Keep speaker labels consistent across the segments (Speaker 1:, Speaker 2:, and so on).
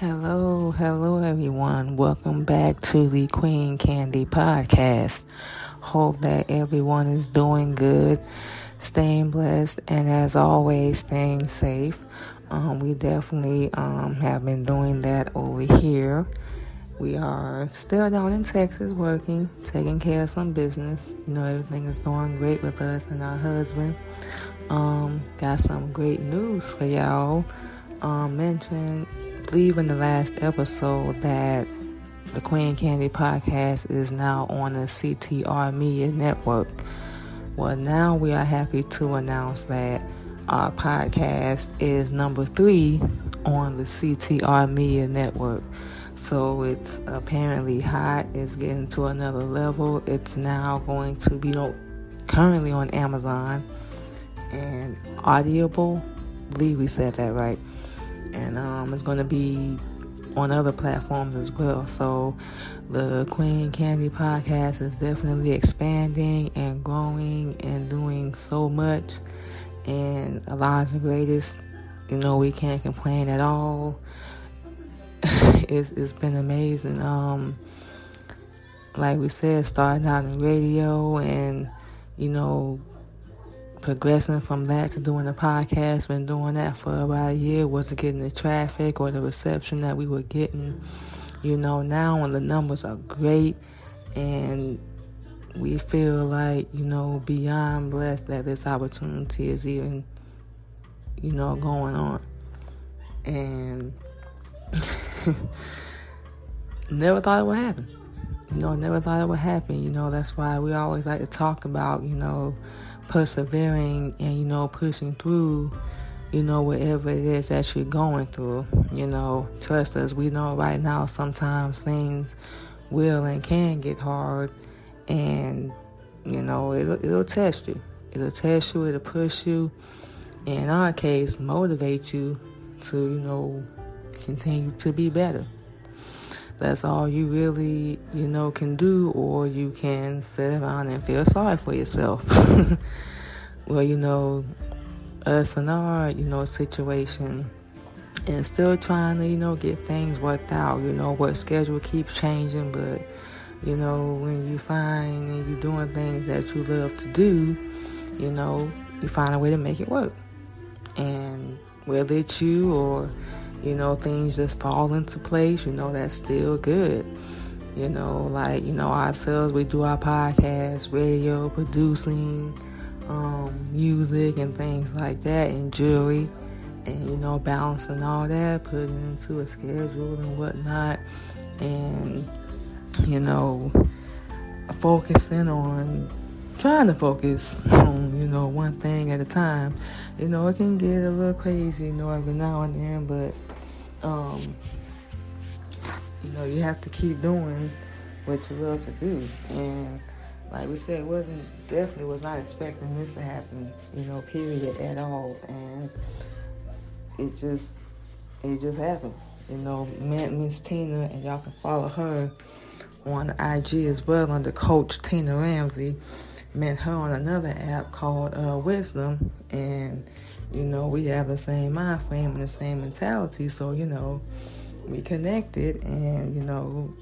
Speaker 1: Hello, hello everyone. Welcome back to the Queen Candy Podcast. Hope that everyone is doing good, staying blessed, and as always, staying safe. Um, we definitely um, have been doing that over here. We are still down in Texas working, taking care of some business. You know, everything is going great with us and our husband. Um, got some great news for y'all. Um, mentioned believe in the last episode that the Queen Candy podcast is now on the CTR Media Network. Well, now we are happy to announce that our podcast is number three on the CTR Media Network. So it's apparently hot. It's getting to another level. It's now going to be currently on Amazon and Audible. I believe we said that right and um, it's going to be on other platforms as well. So the Queen Candy podcast is definitely expanding and growing and doing so much. And Allah's the greatest. You know, we can't complain at all. it's it's been amazing. Um, like we said, starting out in radio and you know progressing from that to doing the podcast, been doing that for about a year, Wasn't getting the traffic or the reception that we were getting. You know, now when the numbers are great and we feel like, you know, beyond blessed that this opportunity is even, you know, going on. And never thought it would happen. You know, never thought it would happen. You know, that's why we always like to talk about, you know, persevering and you know pushing through you know whatever it is that you're going through. You know trust us. We know right now sometimes things will and can get hard. And you know it'll, it'll test you. It'll test you. It'll push you. In our case motivate you to you know continue to be better that's all you really you know can do or you can sit around and feel sorry for yourself. Well you know us in our you know situation and still trying to you know get things worked out you know what schedule keeps changing but you know when you find and you're doing things that you love to do you know you find a way to make it work. And whether it's you or you know, things just fall into place, you know, that's still good. You know, like, you know, ourselves, we do our podcast, radio, producing, um, music, and things like that, and jewelry, and, you know, balancing all that, putting into a schedule and whatnot, and, you know, focusing on trying to focus on, you know, one thing at a time. You know, it can get a little crazy, you know, every now and then, but um, you know, you have to keep doing what you love to do. And like we said, it wasn't definitely was not expecting this to happen, you know, period at all. And it just it just happened. You know, met Miss Tina and y'all can follow her on IG as well under Coach Tina Ramsey. Met her on another app called uh, Wisdom and you know, we have the same mind frame and the same mentality. So, you know, we connected and, you know,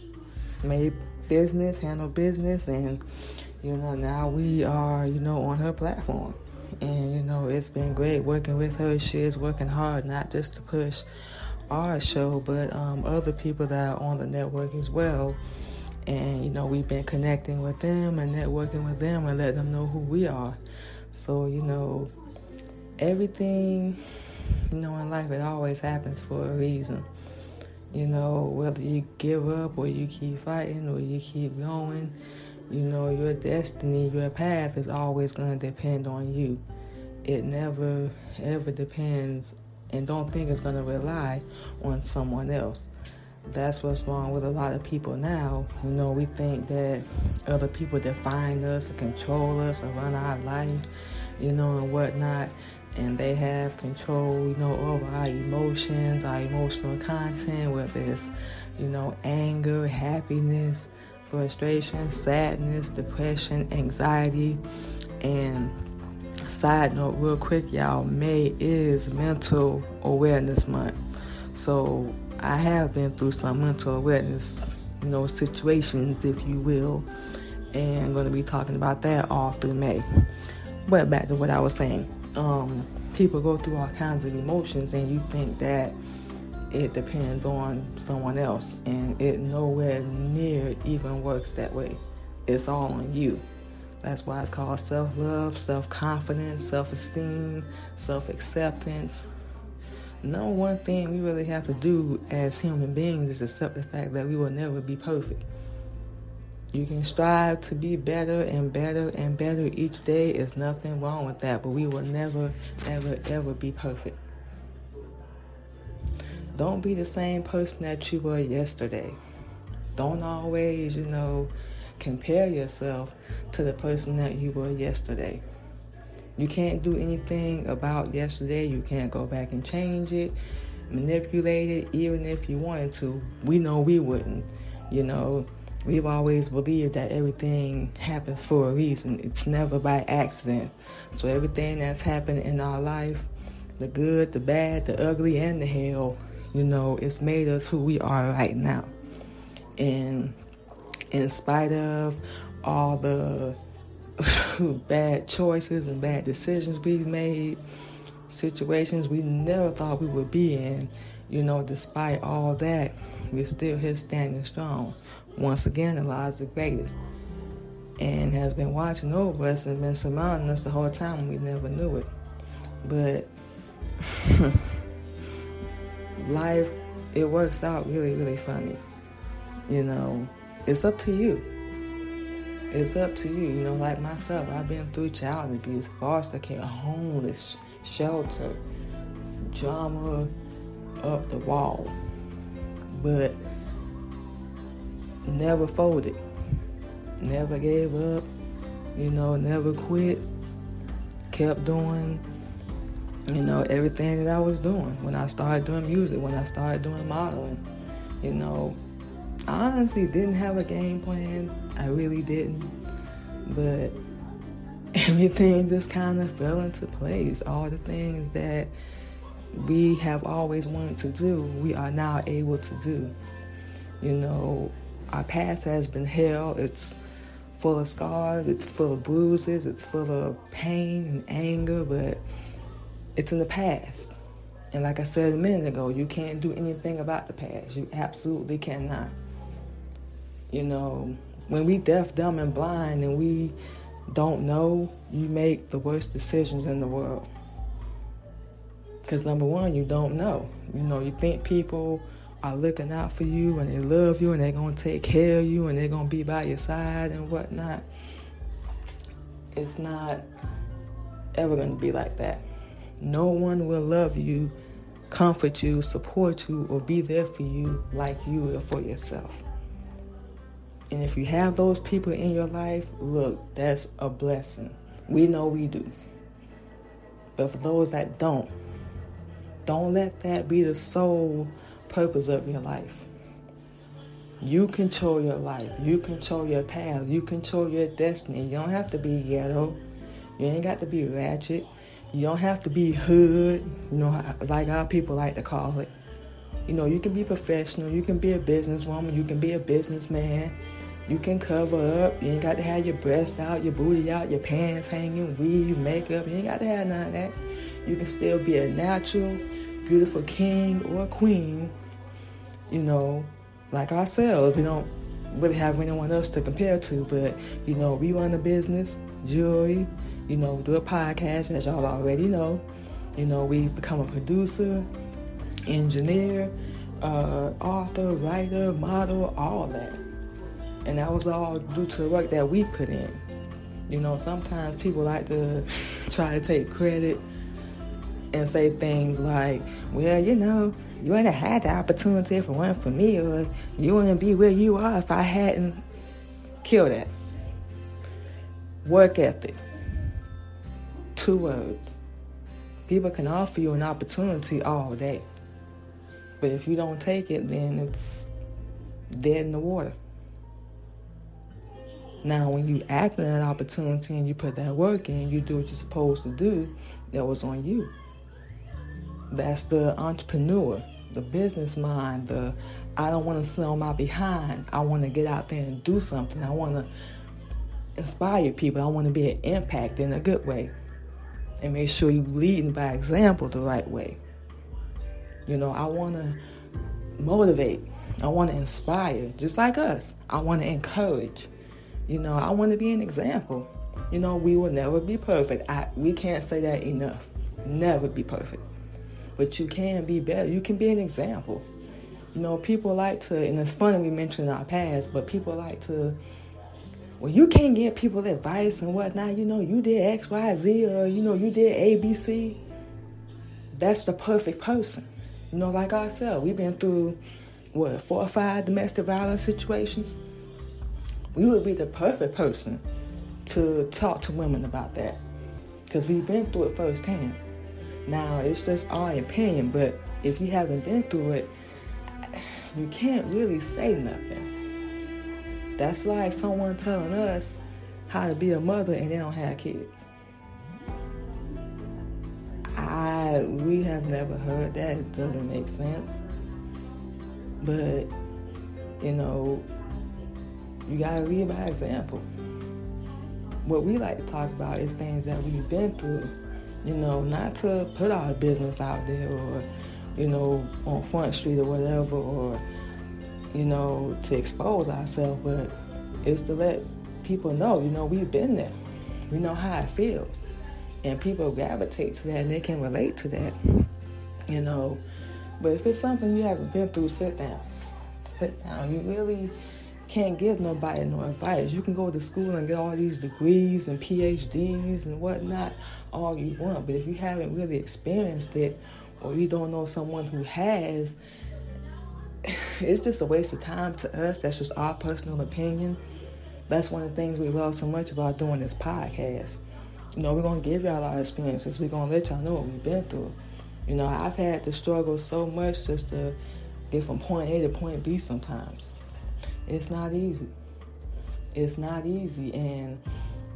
Speaker 1: made business, handle business. And, you know, now we are, you know, on her platform. And, you know, it's been great working with her. She is working hard, not just to push our show, but um, other people that are on the network as well. And, you know, we've been connecting with them and networking with them and letting them know who we are. So, you know, everything, you know, in life, it always happens for a reason. You know, whether you give up or you keep fighting or you keep going, you know, your destiny, your path is always going to depend on you. It never, ever depends, and don't think it's going to rely on someone else. That's what's wrong with a lot of people now. You know, we think that other people define us or control us or run our life, you know, and whatnot and they have control, you know, over our emotions, our emotional content, whether it's, you know, anger, happiness, frustration, sadness, depression, anxiety, and side note, real quick, y'all, May is Mental Awareness Month. So I have been through some mental awareness, you know, situations, if you will, and I'm going to be talking about that all through May. But back to what I was saying, um, people go through all kinds of emotions, and you think that it depends on someone else, and it nowhere near even works that way. It's all on you. That's why it's called self love, self confidence, self esteem, self acceptance. No one thing we really have to do as human beings is accept the fact that we will never be perfect. You can strive to be better and better and better each day. There's nothing wrong with that, but we will never, ever, ever be perfect. Don't be the same person that you were yesterday. Don't always, you know, compare yourself to the person that you were yesterday. You can't do anything about yesterday. You can't go back and change it, manipulate it, even if you wanted to. We know we wouldn't. You know, we've always believed that everything happens for a reason. It's never by accident. So everything that's happened in our life, the good, the bad, the ugly, and the hell, you know, it's made us who we are right now. And in spite of all the bad choices and bad decisions we've made, situations we never thought we would be in, you know, despite all that, we're still here standing strong. Once again, Allah's the greatest and has been watching over us and been surrounding us the whole time. We never knew it. But life, it works out really, really funny. You know, it's up to you. It's up to you. You know, like myself, I've been through child abuse, foster care, homeless, shelter, drama up the wall. But never folded, never gave up, you know, never quit, kept doing, you know, everything that I was doing when I started doing music, when I started doing modeling, you know, I honestly didn't have a game plan. I really didn't. But everything just kind of fell into place. All the things that we have always wanted to do, we are now able to do. You know, our past has been hell. It's full of scars, it's full of bruises, it's full of pain and anger, but it's in the past. And like I said a minute ago, you can't do anything about the past. You absolutely cannot. You know, when we deaf, dumb, and blind and we don't know, you make the worst decisions in the world. Because number one, you don't know. You know, you think people are looking out for you and they love you and they're going to take care of you and they're going to be by your side and whatnot. It's not ever going to be like that. No one will love you, comfort you, support you, or be there for you like you will for yourself. And if you have those people in your life, look, that's a blessing. We know we do. But for those that don't, don't let that be the sole purpose of your life. You control your life. You control your path. You control your destiny. You don't have to be ghetto. You ain't got to be ratchet. You don't have to be hood, you know, like our people like to call it. You know, you can be professional. You can be a businesswoman. You can be a businessman. You can cover up. You ain't got to have your breast out, your booty out, your pants hanging, weave, makeup. You ain't got to have none of that. You can still be a natural, beautiful king or queen, you know, like ourselves. We don't really have anyone else to compare to, but, you know, we run a business, jewelry, you know, do a podcast, as y'all already know. You know, we become a producer, engineer, uh, author, writer, model, all that. And that was all due to the work that we put in. You know, sometimes people like to try to take credit and say things like, well, you know, you wouldn't have had the opportunity if it weren't for me, or you wouldn't be where you are if I hadn't killed that. Work ethic. Two words. People can offer you an opportunity all day. But if you don't take it, then it's dead in the water. Now, when you act on that opportunity and you put that work in, you do what you're supposed to do, that was on you. That's the entrepreneur. the business mind, the I don't want to on my behind. I want to get out there and do something. I want to inspire people. I want to be an impact in a good way. And make sure you're leading by example the right way. You know, I want to motivate. I want to inspire, just like us. I want to encourage. You know, I want to be an example. You know, we will never be perfect. I, we can't say that enough. Never be perfect. But you can be better. You can be an example. You know, people like to, and it's funny we mentioned our past, but people like to, well, you can't give people advice and whatnot. You know, you did X, Y, Z, or, you know, you did A, B, C. That's the perfect person. You know, like ourselves, we've been through, what, four or five domestic violence situations. We would be the perfect person to talk to women about that because we've been through it firsthand. Now, it's just our opinion, but if you haven't been through it, you can't really say nothing. That's like someone telling us how to be a mother and they don't have kids. I we have never heard that. It doesn't make sense. But you know, you gotta lead by example what we like to talk about is things that we've been through. You know, not to put our business out there or, you know, on Front Street or whatever, or, you know, to expose ourselves, but it's to let people know, you know, we've been there. We know how it feels. And people gravitate to that and they can relate to that, you know. But if it's something you haven't been through, sit down. Sit down. You really can't give nobody no advice. You can go to school and get all these degrees and PhDs and whatnot, all you want. But if you haven't really experienced it or you don't know someone who has, it's just a waste of time to us. That's just our personal opinion. That's one of the things we love so much about doing this podcast. You know, we're going to give y'all our experiences. We're going to let y'all know what we've been through. You know, I've had to struggle so much just to get from point A to point B sometimes it's not easy. It's not easy. And,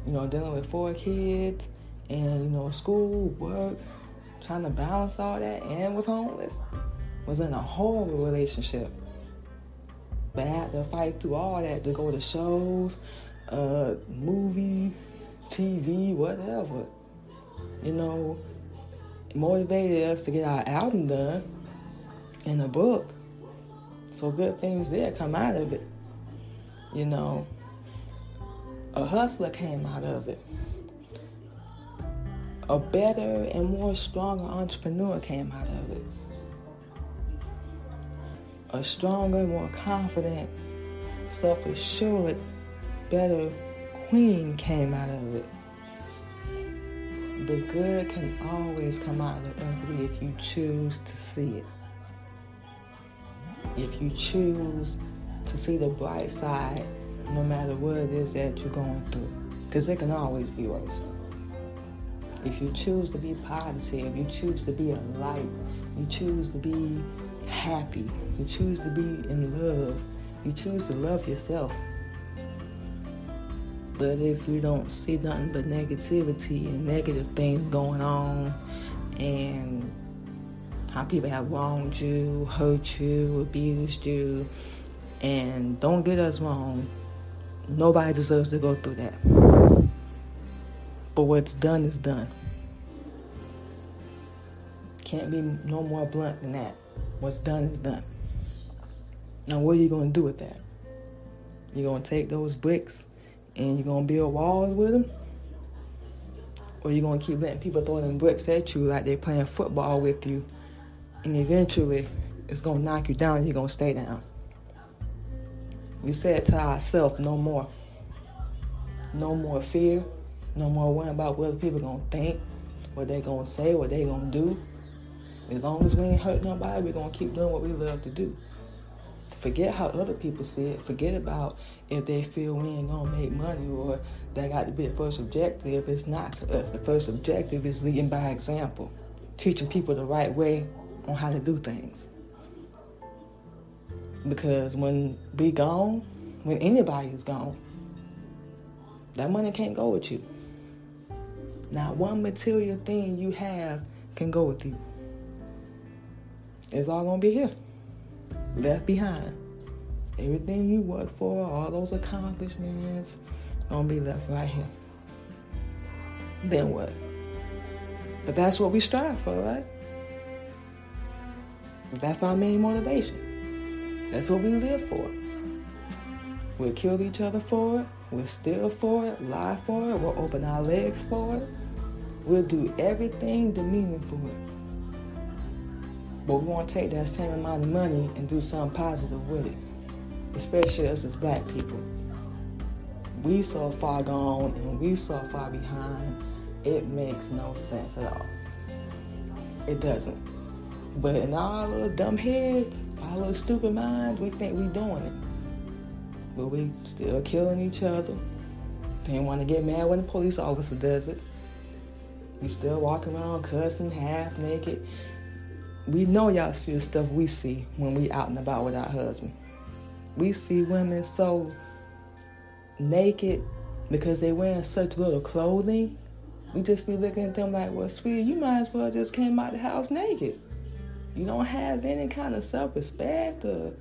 Speaker 1: you know, dealing with four kids and, you know, school, work, trying to balance all that and was homeless, was in a horrible relationship. But I had to fight through all that to go to shows, uh, movie, TV, whatever. You know, motivated us to get our album done and a book. So good things there come out of it. You know, a hustler came out of it. A better and more stronger entrepreneur came out of it. A stronger, more confident, self assured, better queen came out of it. The good can always come out of the ugly if you choose to see it. If you choose to see the bright side no matter what it is that you're going through. Because it can always be worse. If you choose to be positive, you choose to be a light, you choose to be happy, you choose to be in love, you choose to love yourself. But if you don't see nothing but negativity and negative things going on, and how people have wronged you, hurt you, abused you, and don't get us wrong, nobody deserves to go through that. But what's done is done. Can't be no more blunt than that. What's done is done. Now, what are you going to do with that? You're going to take those bricks and you're going to build walls with them? Or you're going to keep letting people throw them bricks at you like they're playing football with you? And eventually, it's going to knock you down and you're going to stay down. We said to ourselves, no more. No more fear. No more worrying about what people gonna think, what they gonna say, what they gonna do. As long as we ain't hurt nobody, we're gonna keep doing what we love to do. Forget how other people see it. Forget about if they feel we ain't gonna make money or that got to be the first objective. It's not to us. The first objective is leading by example, teaching people the right way on how to do things. Because when we gone, when anybody is gone, that money can't go with you. Not one material thing you have can go with you. it's all gonna be here. Left behind. Everything you work for, all those accomplishments, gonna be left right here. Then what? But that's what we strive for, right? That's our main motivation. That's what we live for. We'll kill each other for it. We'll steal for it, lie for it. We'll open our legs for it. We'll do everything demeaning for it. But we want to take that same amount of money and do something positive with it, especially us as black people. We so far gone and we so far behind, it makes no sense at all. It doesn't. But in our little dumb heads, our little stupid minds, we think we doing it. But we still killing each other. Didn't want to get mad when the police officer does it. We still walking around cussing half naked. We know y'all see the stuff we see when we out and about with our husband. We see women so naked because they wearing such little clothing. We just be looking at them like, well, sweetie, you might as well just came out the house naked. You don't have any kind of self-respect or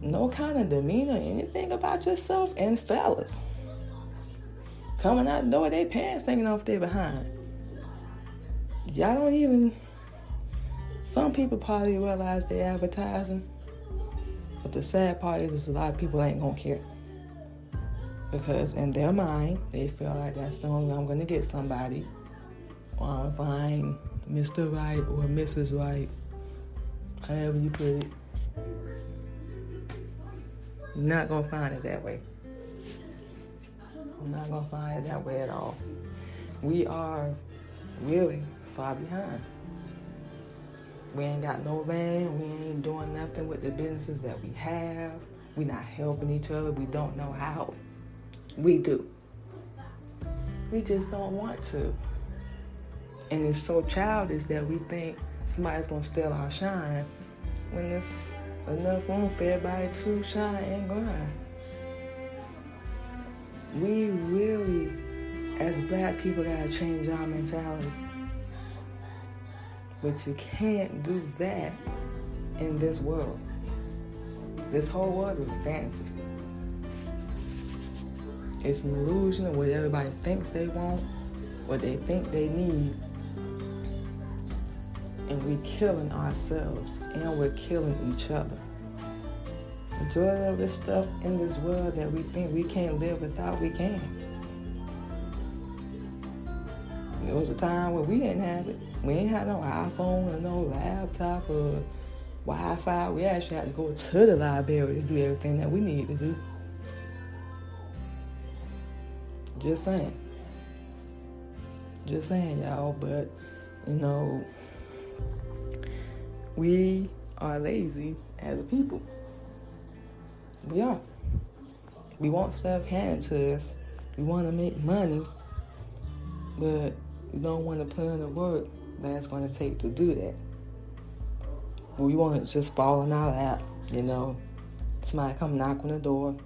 Speaker 1: no kind of demeanor, anything about yourself. And fellas, coming out the door, they pants hanging off their behind. Y'all don't even. Some people probably realize they're advertising, but the sad part is a lot of people ain't gonna care because in their mind they feel like that's the only way I'm gonna get somebody, or I'm gonna find Mr. Right or Mrs. Right, however you put it. Not gonna find it that way. I'm not gonna find it that way at all. We are really far behind. We ain't got no van. We ain't doing nothing with the businesses that we have. We not helping each other. We don't know how. We do. We just don't want to. And it's so childish that we think somebody's gonna steal our shine when there's enough room for everybody to shine and grind. We really, as black people, gotta change our mentality. But you can't do that in this world. This whole world is a fantasy. It's an illusion of what everybody thinks they want, what they think they need. And we're killing ourselves and we're killing each other. Majority of this stuff in this world that we think we can't live without, we can. There was a time where we didn't have it. We ain't had no iPhone or no laptop or Wi-Fi. We actually had to go to the library to do everything that we need to do. Just saying. Just saying, y'all. But, you know, we are lazy as a people. We are. We want stuff handed to us. We want to make money, but we don't want to put in the work that it's going to take to do that. We want to just fall in our lap, you know. Somebody come knock on the door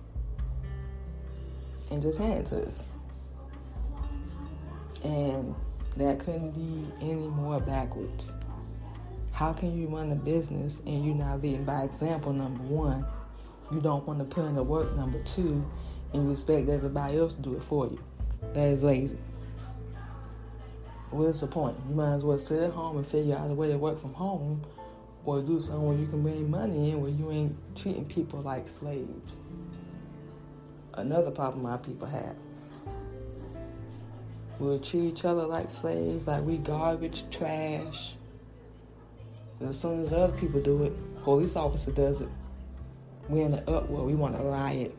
Speaker 1: and just hand it to us. And that couldn't be any more backwards. How can you run a business and you're not leading by example, number one? You don't want to put in the work, number two, and you expect everybody else to do it for you. That is lazy. What's the point? You might as well sit at home and figure out a way to work from home or do something where you can bring money in where you ain't treating people like slaves. Another problem my people have. We'll treat each other like slaves, like we garbage, trash. As soon as other people do it, police officer does it. We're in the uproar. We want to riot.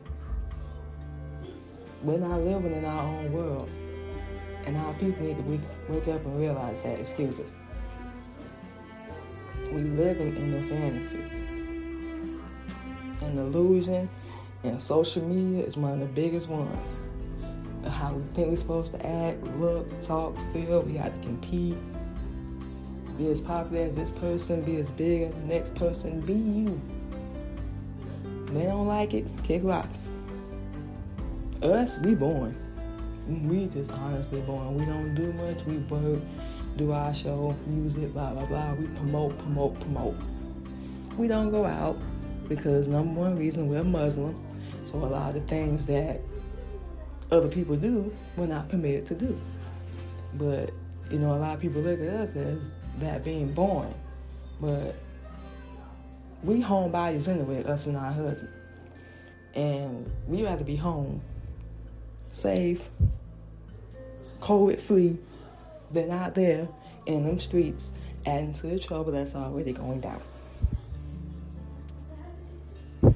Speaker 1: We're not living in our own world. And our people need to wake, wake up and realize that. Excuse us. We living in a fantasy. An illusion and social media is one of the biggest ones how we think we're supposed to act, look, talk, feel. We got to compete. Be as popular as this person, be as big as the next person, be you. They don't like it, kick rocks. Us, we born. We just honestly born. We don't do much. We work, do our show, music, blah, blah, blah. We promote, promote, promote. we don't go out because number one reason we're Muslim. So a lot of things that other people do, we're not permitted to do. But you know, a lot of people look at us as that being born, but we homebodies anyway, us and our husband, and we rather be home, safe, COVID free, than out there in them streets adding to the trouble that's already going down.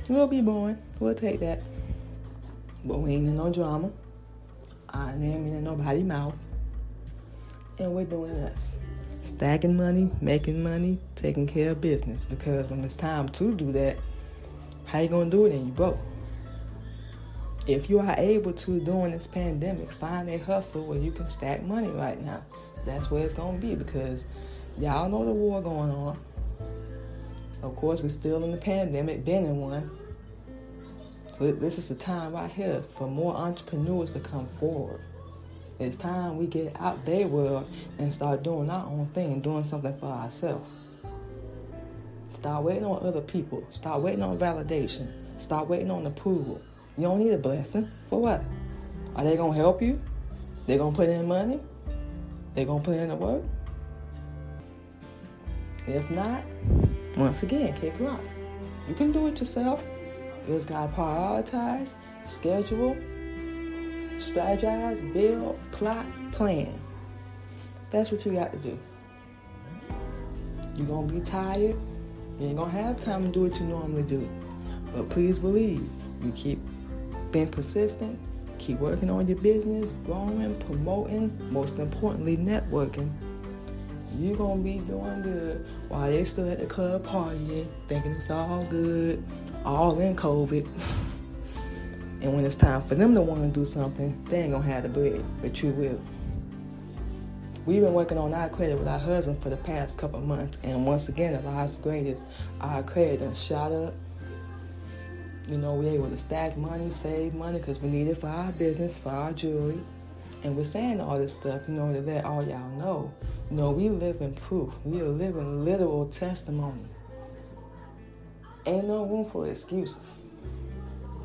Speaker 1: We'll be born. We'll take that. But we ain't in no drama. I ain't in nobody mouth. And we're doing this. Stacking money, making money, taking care of business. Because when it's time to do that, how you gonna do it and you broke? If you are able to during this pandemic find a hustle where you can stack money right now, that's where it's gonna be because y'all know the war going on. Of course, we're still in the pandemic, been in one. So this is the time right here for more entrepreneurs to come forward. It's time we get out their world and start doing our own thing and doing something for ourselves. Start waiting on other people. Start waiting on validation. Start waiting on approval. You don't need a blessing. For what? Are they gonna help you? They gonna put in money? They gonna put in the work? If not, once again, kick rocks. You can do it yourself. You just gotta prioritize, schedule, strategize, build, plot, plan. That's what you got to do. You're gonna be tired. You ain't gonna have time to do what you normally do. But please believe, you keep being persistent, keep working on your business, growing, promoting, most importantly, networking you're gonna be doing good while they still at the club partying, thinking it's all good, all in COVID. and when it's time for them to want to do something, they ain't gonna have the bread, but you will. We've been working on our credit with our husband for the past couple months, and once again, the last greatest, our credit shot up. You know, we able to stack money, save money because we need it for our business, for our jewelry. And we're saying all this stuff in order to let all y'all know no, we live in proof. We are living literal testimony. Ain't no room for excuses.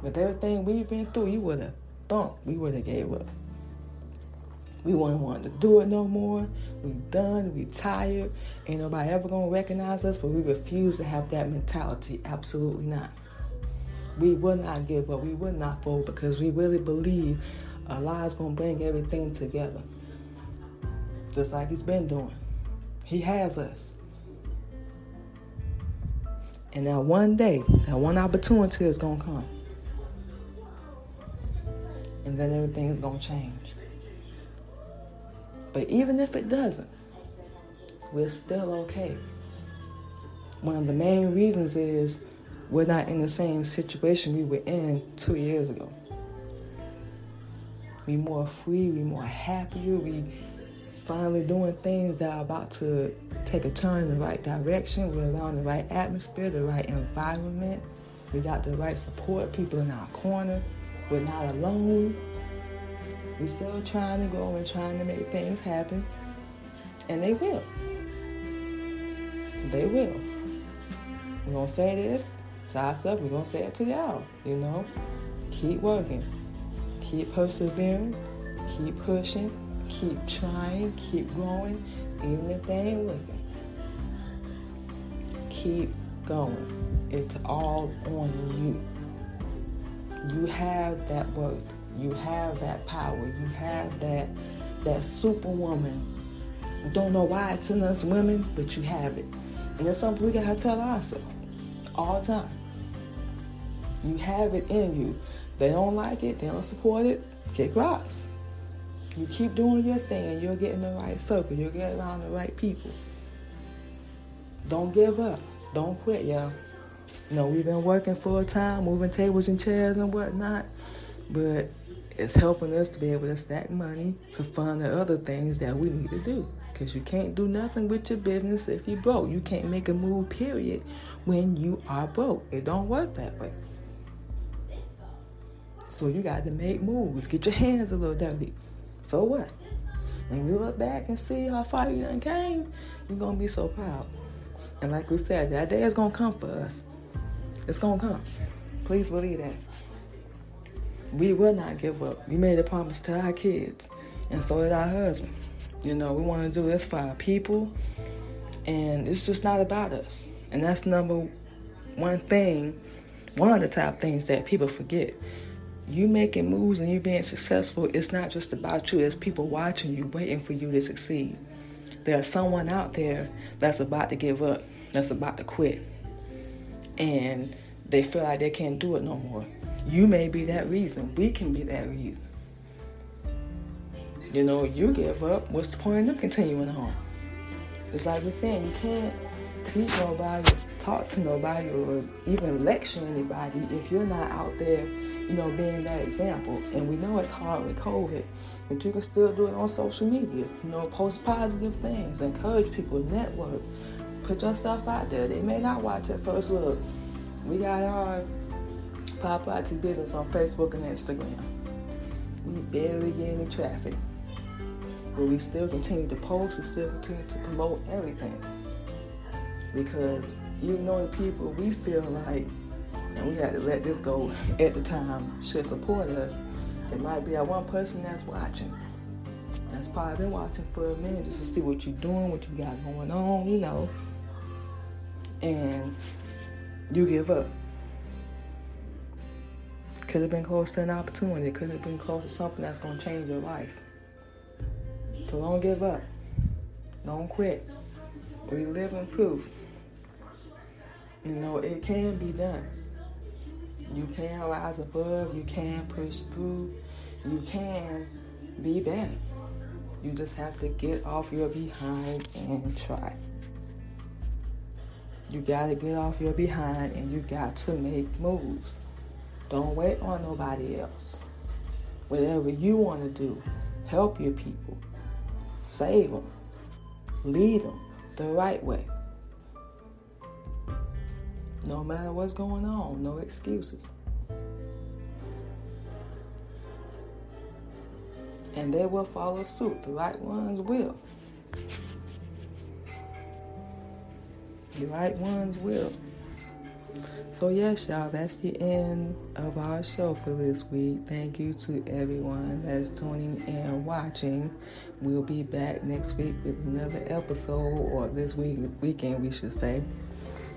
Speaker 1: With everything we've been through, you would have thought we would have gave up. We wouldn't want to do it no more. We done. We tired. Ain't nobody ever gonna recognize us, but we refuse to have that mentality. Absolutely not. We will not give up. We will not fold because we really believe Allah is gonna bring everything together just like He's been doing. He has us. And now one day, that one opportunity is to come. And then everything is going to change. But even if it doesn't, we're still okay. One of the main reasons is we're not in the same situation we were in two years ago. We more free, we more happier, we finally doing things that are about to take a turn in the right direction. We're around the right atmosphere, the right environment. We got the right support, people in our corner. We're not alone. We're still trying to go and trying to make things happen. And they will. They will. We're going to say this to ourselves. We're going to say it to y'all. You know, keep working. Keep persevering. Keep pushing Keep trying, keep growing, even if they ain't looking. Keep going. It's all on you. You have that worth. You have that power. You have that that superwoman. Don't know why it's in us women, but you have it. And that's something we gotta tell ourselves all the time. You have it in you. They don't like it, they don't support it, kick rocks. You keep doing your thing you'll get in the right circle. You'll get around the right people. Don't give up. Don't quit, y'all. You know, we've been working full time, moving tables and chairs and whatnot, but it's helping us to be able to stack money to fund the other things that we need to do. Because you can't do nothing with your business if you're broke. You can't make a move, period, when you are broke. It don't work that way. So you got to make moves. Get your hands a little dirty. So what? When you look back and see how far you done came, you're gonna be so proud. And like we said, that day is going to come for us. It's going to come. Please believe that. We will not give up. We made a promise to our kids, and so did our husband. You know, we want to do this for our people, and it's just not about us. And that's number one thing, one of the top things that people forget. You making moves and you being successful, it's not just about you. There's people watching you, waiting for you to succeed. There's someone out there that's about to give up, that's about to quit. And they feel like they can't do it no more. You may be that reason. We can be that reason. You know, you give up, what's the point of continuing on? It's like we're saying, you can't teach nobody, talk to nobody, or even lecture anybody if you're not out there, you know, being that example. And we know it's hard with COVID, but you can still do it on social media. You know, post positive things, encourage people, network, put yourself out there. They may not watch at first look. We got our paparazzi business on Facebook and Instagram. We barely get any traffic. But we still continue to post, we still continue to promote everything. Because you know the people we feel like, and we had to let this go at the time, should support us, it might be that one person that's watching. That's probably been watching for a minute just to see what you're doing, what you got going on, you know. And you give up. Could have been close to an opportunity. Could have been close to something that's going to change your life. So don't give up. Don't quit. We live in proof. You know, it can be done. You can rise above. You can push through. You can be better. You just have to get off your behind and try. You got to get off your behind and you got to make moves. Don't wait on nobody else. Whatever you want to do, help your people. Save them. Lead them the right way. No matter what's going on, no excuses. And they will follow suit. The right ones will. The right ones will. So, yes, y'all, that's the end of our show for this week. Thank you to everyone that's tuning in and watching. We'll be back next week with another episode, or this week, weekend, we should say.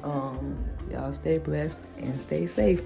Speaker 1: Um, y'all stay blessed and stay safe.